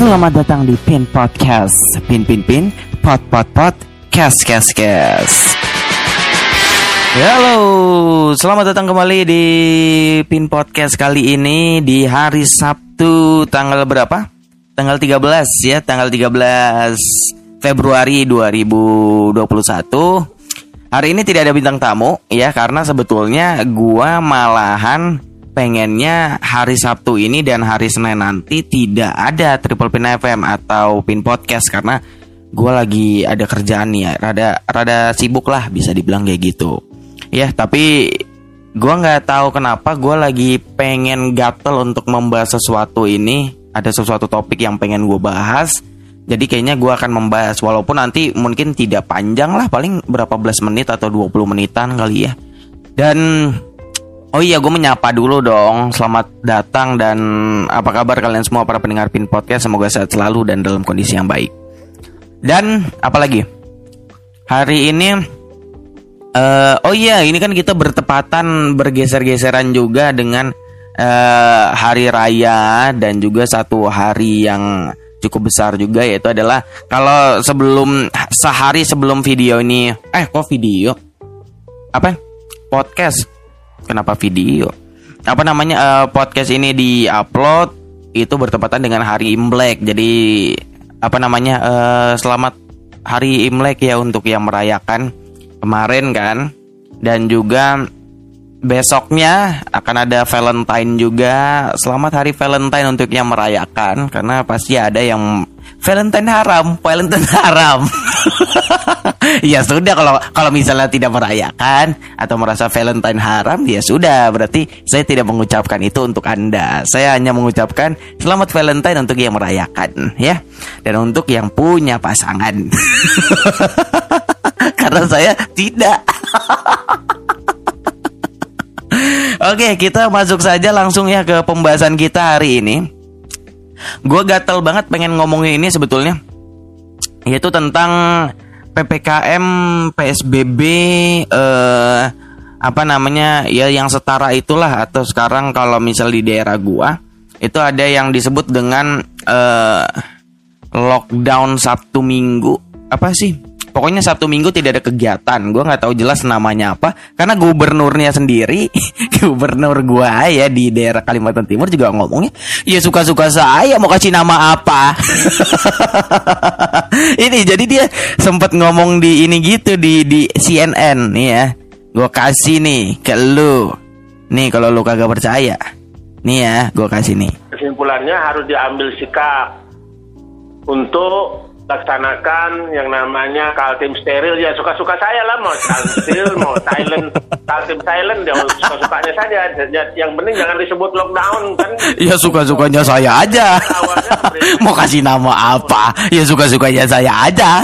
Selamat datang di Pin Podcast. Pin Pin Pin, Pot Pot Pot, Kes Kes Kes. Halo, selamat datang kembali di Pin Podcast kali ini di hari Sabtu tanggal berapa? Tanggal 13 ya, tanggal 13 Februari 2021. Hari ini tidak ada bintang tamu ya karena sebetulnya gua malahan pengennya hari Sabtu ini dan hari Senin nanti tidak ada Triple Pin FM atau Pin Podcast karena gue lagi ada kerjaan nih ya, rada rada sibuk lah bisa dibilang kayak gitu. Ya tapi gue nggak tahu kenapa gue lagi pengen gatel untuk membahas sesuatu ini. Ada sesuatu topik yang pengen gue bahas. Jadi kayaknya gue akan membahas walaupun nanti mungkin tidak panjang lah paling berapa belas menit atau 20 menitan kali ya. Dan Oh iya, gue menyapa dulu dong. Selamat datang dan apa kabar kalian semua para pendengar Pin Podcast? Semoga sehat selalu dan dalam kondisi yang baik. Dan apalagi hari ini, uh, oh iya, ini kan kita bertepatan bergeser-geseran juga dengan uh, hari raya dan juga satu hari yang cukup besar juga yaitu adalah kalau sebelum sehari sebelum video ini, eh kok video? Apa? Podcast kenapa video? Apa namanya uh, podcast ini di upload itu bertepatan dengan hari Imlek. Jadi apa namanya uh, selamat hari Imlek ya untuk yang merayakan kemarin kan. Dan juga besoknya akan ada Valentine juga. Selamat hari Valentine untuk yang merayakan karena pasti ada yang Valentine haram, Valentine haram. ya sudah kalau kalau misalnya tidak merayakan atau merasa Valentine haram ya sudah berarti saya tidak mengucapkan itu untuk Anda. Saya hanya mengucapkan selamat Valentine untuk yang merayakan ya dan untuk yang punya pasangan. Karena saya tidak. Oke, kita masuk saja langsung ya ke pembahasan kita hari ini. Gue gatel banget pengen ngomongin ini sebetulnya. Yaitu tentang PPKM, PSBB, eh, apa namanya ya yang setara itulah atau sekarang kalau misal di daerah gua itu ada yang disebut dengan eh, lockdown Sabtu Minggu apa sih pokoknya Sabtu Minggu tidak ada kegiatan. Gue nggak tahu jelas namanya apa. Karena gubernurnya sendiri gubernur gue ya di daerah Kalimantan Timur juga ngomongnya ya suka-suka saya mau kasih nama apa? Ini jadi dia sempat ngomong di ini gitu di di CNN nih ya. Gue kasih nih ke lu. Nih kalau lu kagak percaya. Nih ya gue kasih nih. Kesimpulannya harus diambil sikap untuk laksanakan yang namanya kaltim steril. Ya suka-suka saya lah mau kaltim mau silent kaltim silent ya suka-sukanya saja. Ya, yang penting jangan disebut lockdown kan? Ya suka-sukanya saya aja. Mau kasih nama apa? Ya suka-sukanya saya aja.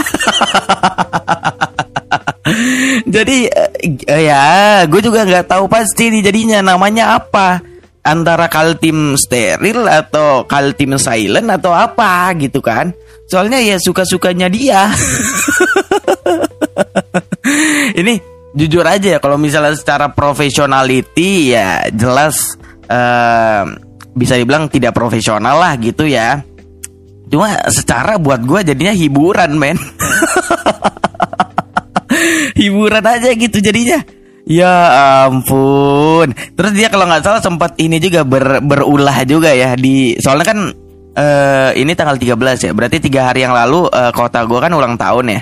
Jadi eh, ya gue juga nggak tahu pasti nih jadinya namanya apa. Antara kaltim steril atau kaltim silent atau apa gitu kan Soalnya ya suka-sukanya dia. Ini jujur aja ya kalau misalnya secara profesionality ya jelas uh, bisa dibilang tidak profesional lah gitu ya. Cuma secara buat gue jadinya hiburan men. hiburan aja gitu jadinya. Ya ampun. Terus dia kalau nggak salah sempat ini juga ber, berulah juga ya di soalnya kan uh, ini tanggal 13 ya. Berarti tiga hari yang lalu uh, kota gue kan ulang tahun ya.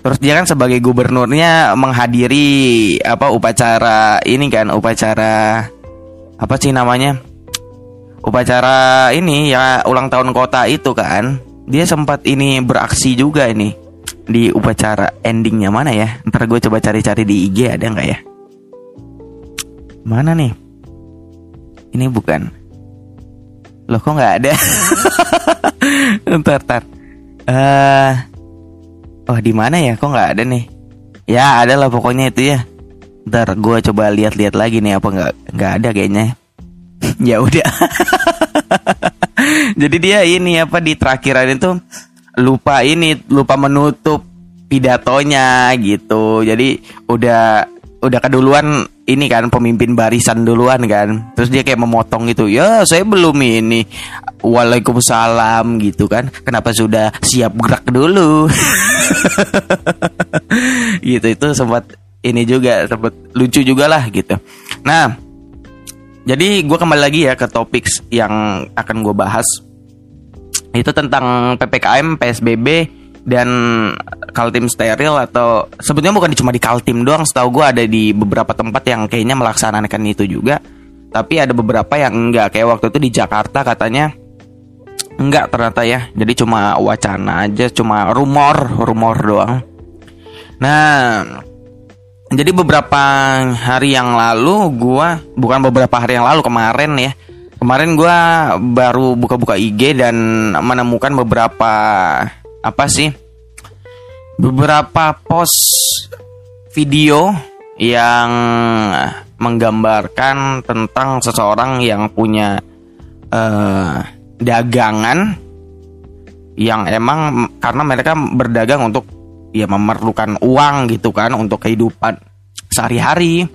Terus dia kan sebagai gubernurnya menghadiri apa upacara ini kan upacara apa sih namanya? Upacara ini ya ulang tahun kota itu kan. Dia sempat ini beraksi juga ini di upacara endingnya mana ya? Ntar gue coba cari-cari di IG ada nggak ya? Mana nih? Ini bukan. Loh kok nggak ada? ntar, ntar. Uh, oh di mana ya? Kok nggak ada nih? Ya ada lah pokoknya itu ya. Ntar gue coba lihat-lihat lagi nih apa nggak nggak ada kayaknya. ya udah. Jadi dia ini apa di terakhiran itu lupa ini lupa menutup pidatonya gitu. Jadi udah udah keduluan ini kan pemimpin barisan duluan kan. Terus dia kayak memotong gitu ya saya belum ini waalaikumsalam gitu kan. Kenapa sudah siap gerak dulu? Gitu itu sempat ini juga sempat lucu juga lah gitu. Nah jadi gue kembali lagi ya ke topik yang akan gue bahas. Itu tentang ppkm psbb dan Kaltim steril atau sebetulnya bukan cuma di Kaltim doang setahu gue ada di beberapa tempat yang kayaknya melaksanakan itu juga. Tapi ada beberapa yang enggak. Kayak waktu itu di Jakarta katanya enggak ternyata ya. Jadi cuma wacana aja cuma rumor rumor doang. Nah jadi beberapa hari yang lalu gua bukan beberapa hari yang lalu kemarin ya. Kemarin gua baru buka-buka IG dan menemukan beberapa apa sih? Beberapa post video yang menggambarkan tentang seseorang yang punya uh, dagangan yang emang karena mereka berdagang untuk ya memerlukan uang gitu kan untuk kehidupan sehari-hari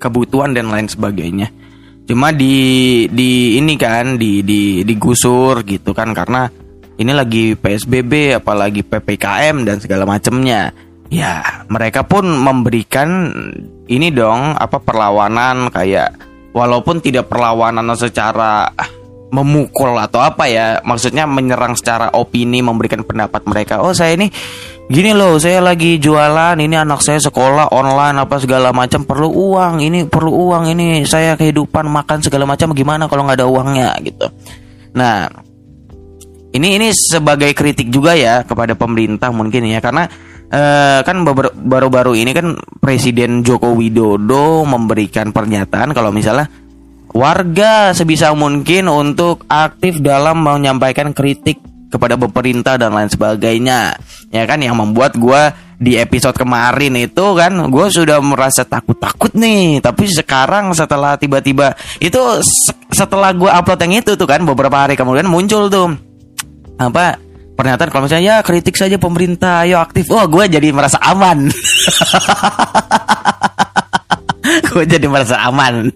kebutuhan dan lain sebagainya. Cuma di di ini kan di di digusur gitu kan karena ini lagi PSBB apalagi PPKM dan segala macamnya ya mereka pun memberikan ini dong apa perlawanan kayak walaupun tidak perlawanan secara memukul atau apa ya maksudnya menyerang secara opini memberikan pendapat mereka oh saya ini gini loh saya lagi jualan ini anak saya sekolah online apa segala macam perlu uang ini perlu uang ini saya kehidupan makan segala macam gimana kalau nggak ada uangnya? Gitu. Nah ini ini sebagai kritik juga ya kepada pemerintah mungkin ya karena uh, kan baru-baru ini kan Presiden Joko Widodo memberikan pernyataan kalau misalnya warga sebisa mungkin untuk aktif dalam menyampaikan kritik kepada pemerintah dan lain sebagainya. Ya kan yang membuat gue di episode kemarin itu kan gue sudah merasa takut-takut nih. Tapi sekarang setelah tiba-tiba itu setelah gue upload yang itu tuh kan beberapa hari kemudian muncul tuh apa pernyataan kalau misalnya ya kritik saja pemerintah ayo aktif. Wah oh, gue jadi merasa aman. Gue jadi merasa aman.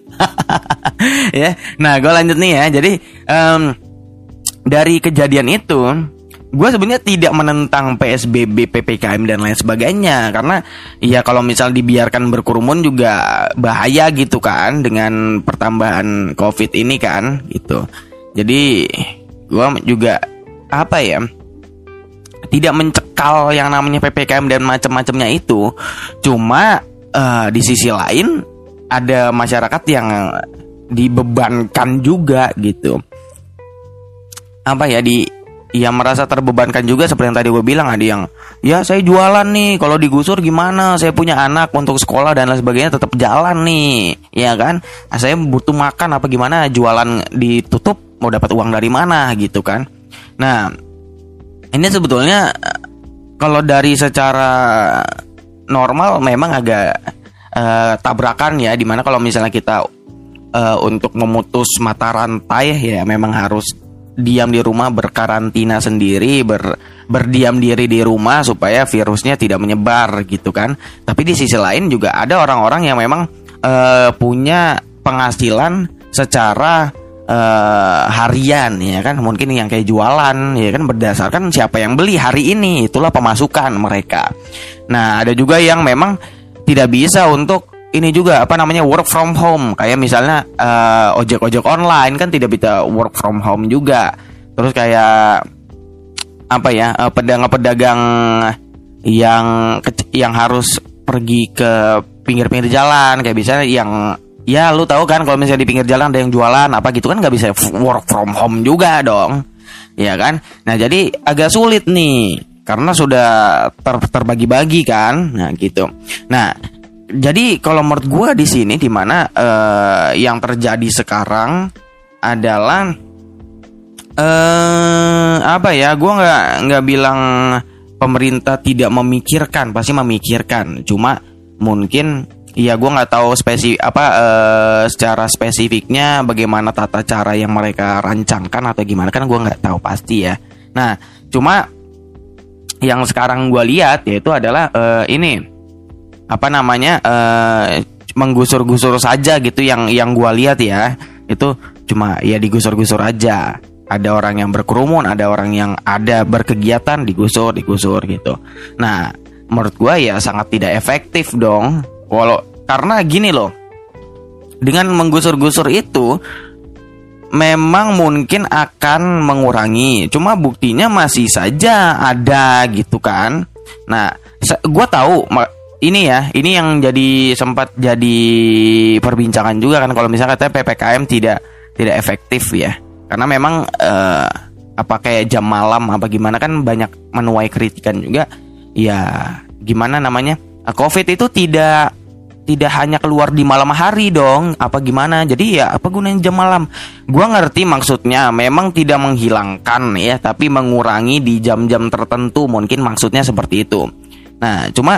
Ya nah gue lanjut nih ya. Jadi um, dari kejadian itu gue sebenarnya tidak menentang PSBB, PPKM dan lain sebagainya. Karena ya kalau misal dibiarkan berkerumun juga bahaya gitu kan dengan pertambahan COVID ini kan gitu. Jadi gue juga apa ya tidak mencekal yang namanya ppkm dan macam-macamnya itu. Cuma uh, di sisi lain ada masyarakat yang dibebankan juga gitu. Apa ya di yang merasa terbebankan juga seperti yang tadi gue bilang ada yang ya saya jualan nih kalau digusur gimana? Saya punya anak untuk sekolah dan lain sebagainya tetap jalan nih. Ya kan? Nah, saya butuh makan apa gimana? Jualan ditutup mau dapat uang dari mana? Gitu kan Nah, ini sebetulnya kalau dari secara normal memang agak uh, tabrakan ya di mana kalau misalnya kita uh, untuk memutus mata rantai ya memang harus diam di rumah berkarantina sendiri ber berdiam diri di rumah supaya virusnya tidak menyebar gitu kan. Tapi di sisi lain juga ada orang-orang yang memang uh, punya penghasilan secara uh, harian ya kan mungkin yang kayak jualan ya kan berdasarkan siapa yang beli hari ini itulah pemasukan mereka. Nah, ada juga yang memang tidak bisa untuk ini juga apa namanya work from home kayak misalnya uh, ojek-ojek online kan tidak bisa work from home juga. Terus kayak apa ya uh, pedagang-pedagang yang yang harus pergi ke pinggir-pinggir jalan kayak misalnya yang ya lu tahu kan kalau misalnya di pinggir jalan ada yang jualan apa gitu kan nggak bisa work from home juga dong. Ya kan? Nah jadi agak sulit nih karena sudah ter terbagi-bagi kan? Nah gitu. Nah jadi kalau menurut gue di sini di mana uh, yang terjadi sekarang adalah uh, apa ya? Gue nggak nggak bilang pemerintah tidak memikirkan pasti memikirkan. Cuma mungkin Iya, gue nggak tahu spesifik apa uh, secara spesifiknya bagaimana tata cara yang mereka rancangkan atau gimana kan gue nggak tahu pasti ya. Nah, cuma yang sekarang gue lihat yaitu adalah uh, ini apa namanya uh, menggusur-gusur saja gitu yang yang gua lihat ya. Itu cuma ya digusur-gusur aja. Ada orang yang berkerumun ada orang yang ada berkegiatan digusur digusur gitu. Nah menurut gua ya sangat tidak efektif dong walau karena gini loh dengan menggusur-gusur itu memang mungkin akan mengurangi cuma buktinya masih saja ada gitu kan nah gue tahu ini ya, ini yang jadi sempat jadi perbincangan juga kan kalau misalnya katanya PPKM tidak tidak efektif ya. Karena memang uh, apa kayak jam malam apa gimana kan banyak menuai kritikan juga. Ya, gimana namanya? Eh, Covid itu tidak tidak hanya keluar di malam hari dong, apa gimana? Jadi ya apa gunanya jam malam? Gua ngerti maksudnya, memang tidak menghilangkan ya, tapi mengurangi di jam-jam tertentu mungkin maksudnya seperti itu. Nah, cuma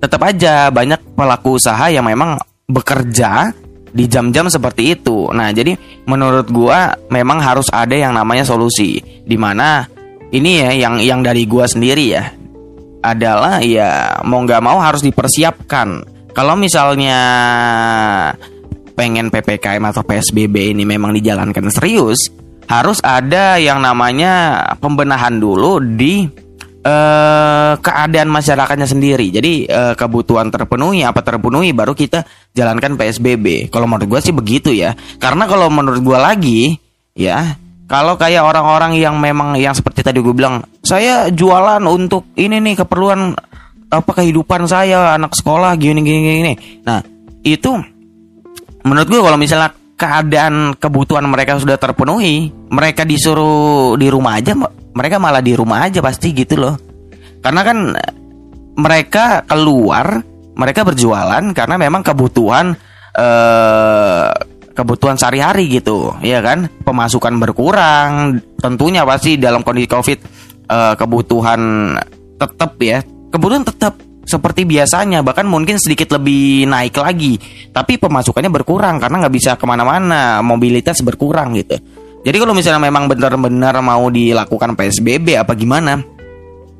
tetap aja banyak pelaku usaha yang memang bekerja di jam-jam seperti itu. Nah, jadi menurut gua memang harus ada yang namanya solusi. Di mana ini ya yang yang dari gua sendiri ya adalah ya mau nggak mau harus dipersiapkan. Kalau misalnya pengen PPKM atau PSBB ini memang dijalankan serius, harus ada yang namanya pembenahan dulu di uh, keadaan masyarakatnya sendiri. Jadi uh, kebutuhan terpenuhi apa terpenuhi baru kita jalankan PSBB. Kalau menurut gue sih begitu ya. Karena kalau menurut gue lagi ya kalau kayak orang-orang yang memang yang seperti tadi gue bilang, saya jualan untuk ini nih keperluan apa kehidupan saya anak sekolah gini gini gini. Nah itu menurut gue kalau misalnya keadaan kebutuhan mereka sudah terpenuhi, mereka disuruh di rumah aja mereka malah di rumah aja pasti gitu loh karena kan mereka keluar mereka berjualan karena memang kebutuhan eh, kebutuhan sehari-hari gitu ya kan pemasukan berkurang tentunya pasti dalam kondisi covid eh, kebutuhan tetap ya kebutuhan tetap seperti biasanya bahkan mungkin sedikit lebih naik lagi tapi pemasukannya berkurang karena nggak bisa ke mana-mana mobilitas berkurang gitu jadi kalau misalnya memang benar-benar mau dilakukan PSBB apa gimana,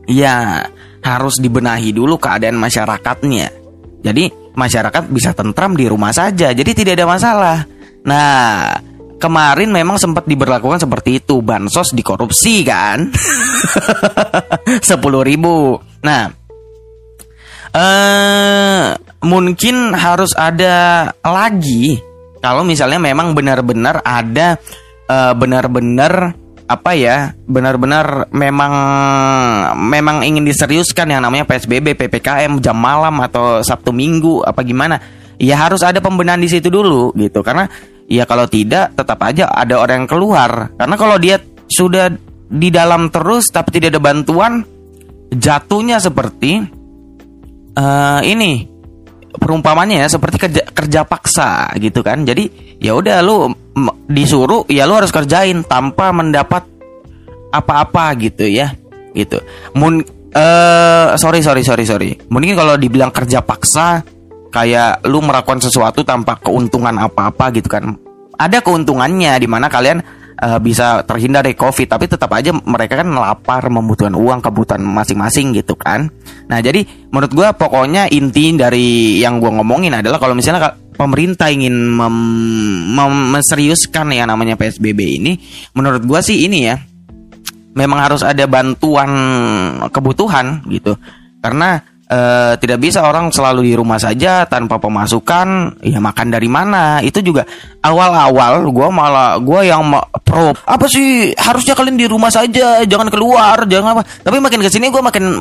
ya harus dibenahi dulu keadaan masyarakatnya. Jadi masyarakat bisa tentram di rumah saja, jadi tidak ada masalah. Nah, kemarin memang sempat diberlakukan seperti itu, bansos dikorupsi kan, sepuluh ribu. Nah, eh mungkin harus ada lagi. Kalau misalnya memang benar-benar ada uh, benar-benar apa ya benar-benar memang memang ingin diseriuskan yang namanya PSBB, PPKM jam malam atau Sabtu Minggu apa gimana ya harus ada pembenahan di situ dulu gitu. Karena ya kalau tidak tetap aja ada orang yang keluar. Karena kalau dia sudah di dalam terus tapi tidak ada bantuan jatuhnya seperti uh, ini perumpamannya ya seperti kerja kerja paksa gitu kan. Jadi ya udah lu disuruh ya lu harus kerjain tanpa mendapat apa-apa gitu ya gitu. Mun uh, sorry sorry sorry sorry. Mungkin kalau dibilang kerja paksa kayak lu melakukan sesuatu tanpa keuntungan apa-apa gitu kan. Ada keuntungannya di mana kalian uh, bisa terhindar dari covid tapi tetap aja mereka kan lapar membutuhkan uang kebutuhan masing-masing gitu kan. Nah jadi menurut gue pokoknya inti dari yang gue ngomongin adalah kalau misalnya pemerintah ingin mem, mem, yang namanya psbb ini menurut gue sih ini ya memang harus ada bantuan kebutuhan gitu. Karena Uh, tidak bisa orang selalu di rumah saja tanpa pemasukan. Ya makan dari mana? Itu juga awal-awal gue malah gue yang pro apa sih? Harusnya kalian di rumah saja jangan keluar jangan apa. Tapi makin ke sini gue makin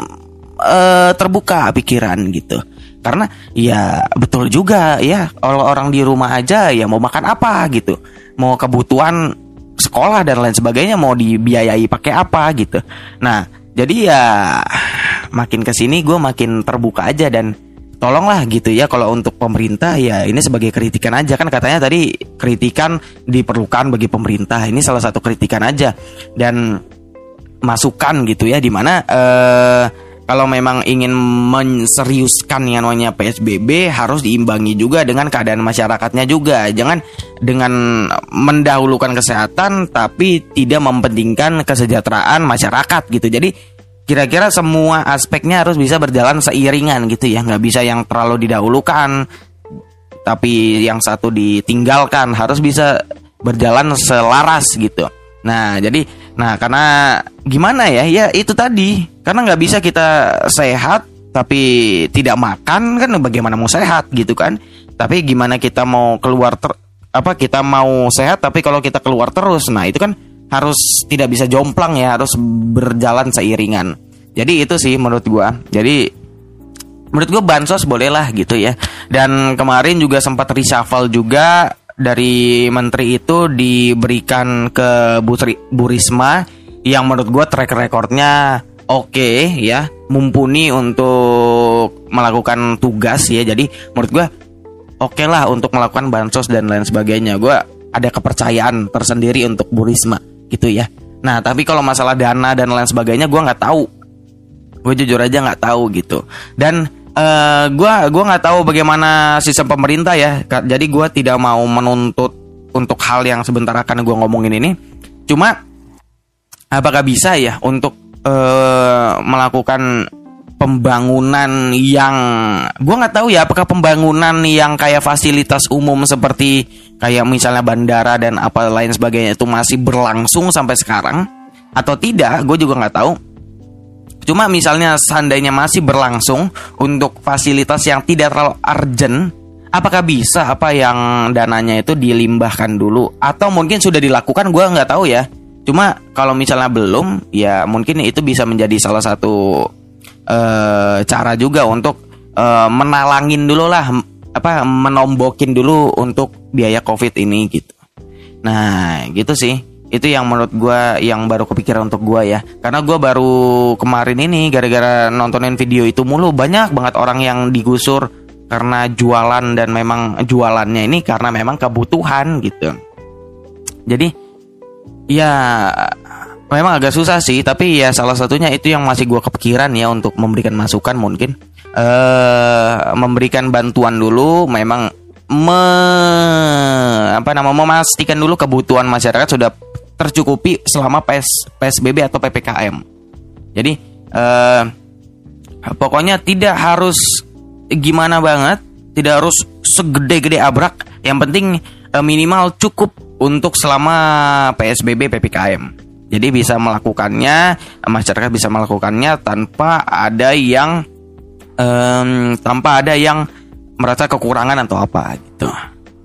uh, terbuka pikiran gitu. Karena ya betul juga ya. Kalau orang di rumah aja ya mau makan apa gitu. Mau kebutuhan sekolah dan lain sebagainya mau dibiayai pakai apa gitu. Nah jadi ya makin ke sini gue makin terbuka aja dan tolonglah gitu ya kalau untuk pemerintah ya ini sebagai kritikan aja. Kan katanya tadi kritikan diperlukan bagi pemerintah ini salah satu kritikan aja dan masukan gitu ya di mana eh, kalau memang ingin menseriuskan yang namanya PSBB harus diimbangi juga dengan keadaan masyarakatnya juga. Jangan dengan mendahulukan kesehatan tapi tidak mempentingkan kesejahteraan masyarakat gitu. Jadi kira-kira semua aspeknya harus bisa berjalan seiringan gitu ya nggak bisa yang terlalu didahulukan tapi yang satu ditinggalkan harus bisa berjalan selaras gitu. Nah, jadi nah karena gimana ya? Ya itu tadi. Karena nggak bisa kita sehat tapi tidak makan kan bagaimana mau sehat gitu kan? Tapi gimana kita mau keluar ter apa kita mau sehat tapi kalau kita keluar terus nah itu kan harus tidak bisa jomplang ya, harus berjalan seiringan. Jadi itu sih menurut gua. Jadi menurut gua bansos bolehlah gitu ya. Dan kemarin juga sempat reshuffle juga dari menteri itu diberikan ke Bu Risma yang menurut gua track recordnya oke okay, ya, mumpuni untuk melakukan tugas ya. Jadi menurut gua oke okay lah untuk melakukan bansos dan lain sebagainya. Gua ada kepercayaan tersendiri untuk Bu Risma gitu ya. Nah tapi kalau masalah dana dan lain sebagainya gue nggak tahu. Gue jujur aja nggak tahu gitu. Dan uh, gue nggak tahu bagaimana sistem pemerintah ya. Jadi gue tidak mau menuntut untuk hal yang sebentar akan gue ngomongin ini. Cuma apakah bisa ya untuk uh, melakukan pembangunan yang gue nggak tahu ya apakah pembangunan yang kayak fasilitas umum seperti kayak misalnya bandara dan apa lain sebagainya itu masih berlangsung sampai sekarang atau tidak gue juga nggak tahu. Cuma misalnya seandainya masih berlangsung untuk fasilitas yang tidak terlalu urgent apakah bisa apa yang dananya itu dilimbahkan dulu? Atau mungkin sudah dilakukan gue nggak tahu ya. Cuma kalau misalnya belum ya mungkin itu bisa menjadi salah satu uh, cara juga untuk uh, menalangin dulu lah apa menombokin dulu untuk biaya covid ini gitu. Nah gitu sih. Itu yang menurut gue yang baru kepikiran untuk gue ya. Karena gue baru kemarin ini gara-gara nontonin video itu mulu banyak banget orang yang digusur karena jualan dan memang jualannya ini karena memang kebutuhan gitu. Jadi ya memang agak susah sih tapi ya salah satunya itu yang masih gue kepikiran ya untuk memberikan masukan mungkin. Uh, memberikan bantuan dulu memang me apa nama memastikan dulu kebutuhan masyarakat sudah tercukupi selama PS PSBB atau PPKM jadi uh, pokoknya tidak harus gimana banget tidak harus segede-gede abrak. Yang penting uh, minimal cukup untuk selama PSBB PPKM jadi bisa melakukannya, masyarakat bisa melakukannya tanpa ada yang um, tanpa ada yang merasa kekurangan atau apa gitu.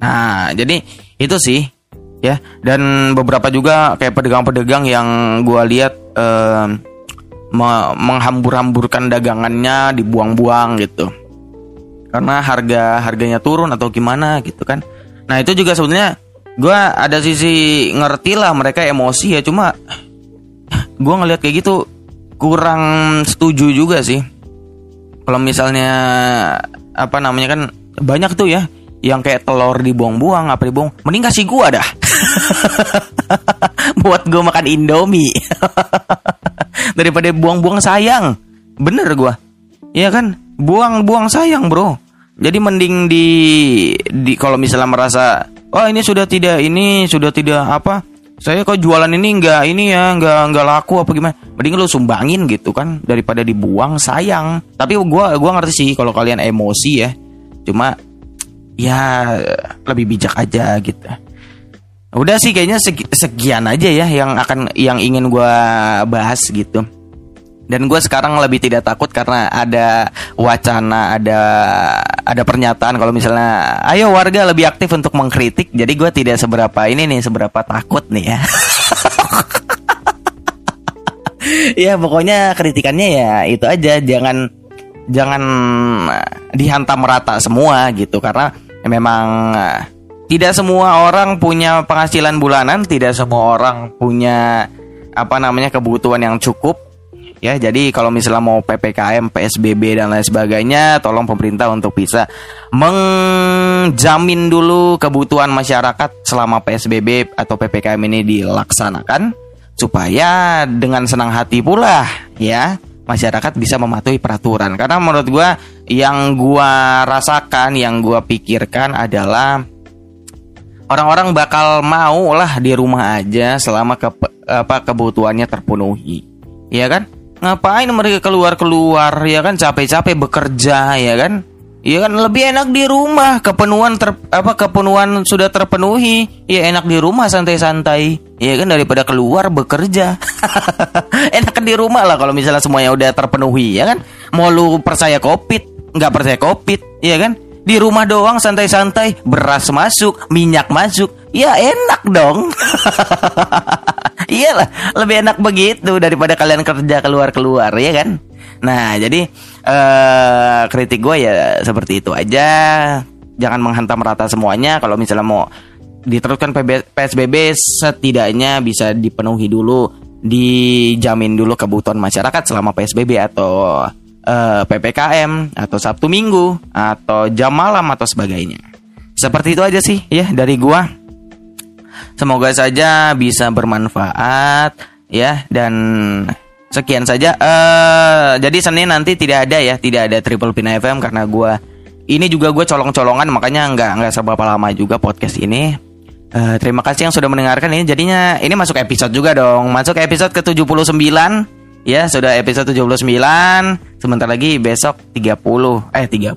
Nah, jadi itu sih ya. Dan beberapa juga kayak pedagang-pedagang yang gua lihat um, menghambur-hamburkan dagangannya dibuang-buang gitu. Karena harga harganya turun atau gimana gitu kan. Nah, itu juga sebenarnya gue ada sisi ngerti lah mereka emosi ya cuma gue ngeliat kayak gitu kurang setuju juga sih. Kalau misalnya apa namanya kan banyak tuh ya yang kayak telur dibuang-buang apa dibuang mending kasih gue dah. Buat gue makan indomie. Daripada buang-buang sayang. Bener gue Iya kan? Buang-buang sayang bro. Jadi mending di di kalau misalnya merasa oh ini sudah tidak ini sudah tidak apa? Saya kok jualan ini nggak ini ya nggak nggak laku apa gimana? Mending lu sumbangin gitu kan daripada dibuang sayang. Tapi gua gua ngerti sih kalau kalian emosi ya. Cuma ya lebih bijak aja gitu. Udah sih kayaknya sekian aja ya yang akan yang ingin gua bahas gitu dan gue sekarang lebih tidak takut karena ada wacana ada ada pernyataan kalau misalnya ayo warga lebih aktif untuk mengkritik. Jadi gue tidak seberapa ini nih seberapa takut nih ya. Ya pokoknya kritikannya ya itu aja. Jangan jangan dihantam rata semua gitu. Karena memang tidak semua orang punya penghasilan bulanan tidak semua orang punya apa namanya kebutuhan yang cukup ya jadi kalau misalnya mau ppkm psbb dan lain sebagainya tolong pemerintah untuk bisa menjamin dulu kebutuhan masyarakat selama psbb atau ppkm ini dilaksanakan supaya dengan senang hati pula ya masyarakat bisa mematuhi peraturan. Karena menurut gue yang gue rasakan yang gue pikirkan adalah orang-orang bakal mau lah di rumah aja selama ke, apa kebutuhannya terpenuhi. Ya kan ngapain mereka keluar-keluar ya kan? Capek-capek bekerja ya kan? Iya kan lebih enak di rumah. Kepenuhan ter, apa kepenuhan sudah terpenuhi ya enak di rumah santai-santai. Ya kan daripada keluar bekerja. Enak di rumah lah kalau misalnya semuanya udah terpenuhi ya kan? Mau lu percaya covid nggak percaya covid ya kan di rumah doang santai-santai. Beras masuk minyak masuk. Ya enak dong. Iyalah lebih enak begitu daripada kalian kerja keluar-keluar ya kan? Nah, jadi eh kritik gue ya seperti itu aja. Jangan menghantam rata semuanya. Kalau misalnya mau diteruskan PSBB setidaknya bisa dipenuhi dulu, dijamin dulu kebutuhan masyarakat selama PSBB atau eh, PPKM atau Sabtu Minggu atau jam malam atau sebagainya. Seperti itu aja sih ya dari gua. Semoga saja bisa bermanfaat ya dan sekian saja. Uh, jadi Senin nanti tidak ada ya, tidak ada Triple Pin FM karena gue ini juga gue colong-colongan makanya nggak nggak seberapa lama juga podcast ini. Uh, terima kasih yang sudah mendengarkan ini. Jadinya ini masuk episode juga dong. Masuk episode ke-79 ya, sudah episode 79. Sebentar lagi besok 30 eh 30 80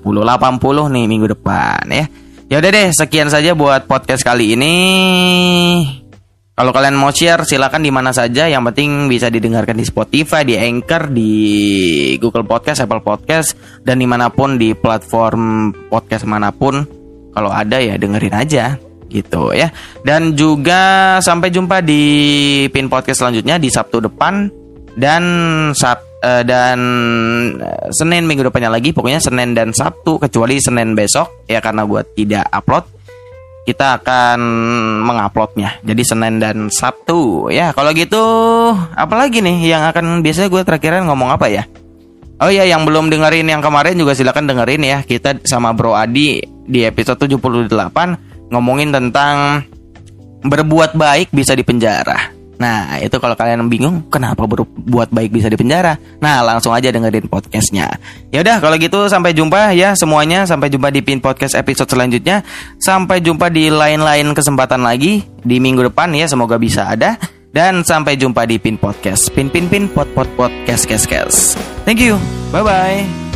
nih minggu depan ya. Ya udah deh, sekian saja buat podcast kali ini. Kalau kalian mau share silakan di mana saja. Yang penting bisa didengarkan di Spotify, di Anchor, di Google Podcast, Apple Podcast, dan di mana pun di platform podcast mana pun. Kalau ada ya dengerin aja gitu ya. Dan juga sampai jumpa di pin podcast selanjutnya di Sabtu depan dan Sab uh, dan uh, Senin minggu depannya lagi. Pokoknya Senin dan Sabtu kecuali Senin besok ya karena gue tidak upload kita akan menguploadnya. Jadi Senin dan Sabtu ya. Kalau gitu apalagi nih yang akan biasanya gue terakhiran ngomong apa ya? Oh ya yang belum dengerin yang kemarin juga silakan dengerin ya. Kita sama Bro Adi di episode 78 ngomongin tentang berbuat baik bisa dipenjara. Nah, itu kalau kalian bingung kenapa berbuat baik bisa dipenjara. Nah, langsung aja dengerin podcastnya. Ya udah, kalau gitu sampai jumpa ya semuanya. Sampai jumpa di Pin Podcast episode selanjutnya. Sampai jumpa di lain-lain kesempatan lagi di minggu depan ya. Semoga bisa ada. Dan sampai jumpa di Pin Podcast. Pin Pin Pin Pot Pot Podcast Kes Kes. Thank you. Bye bye.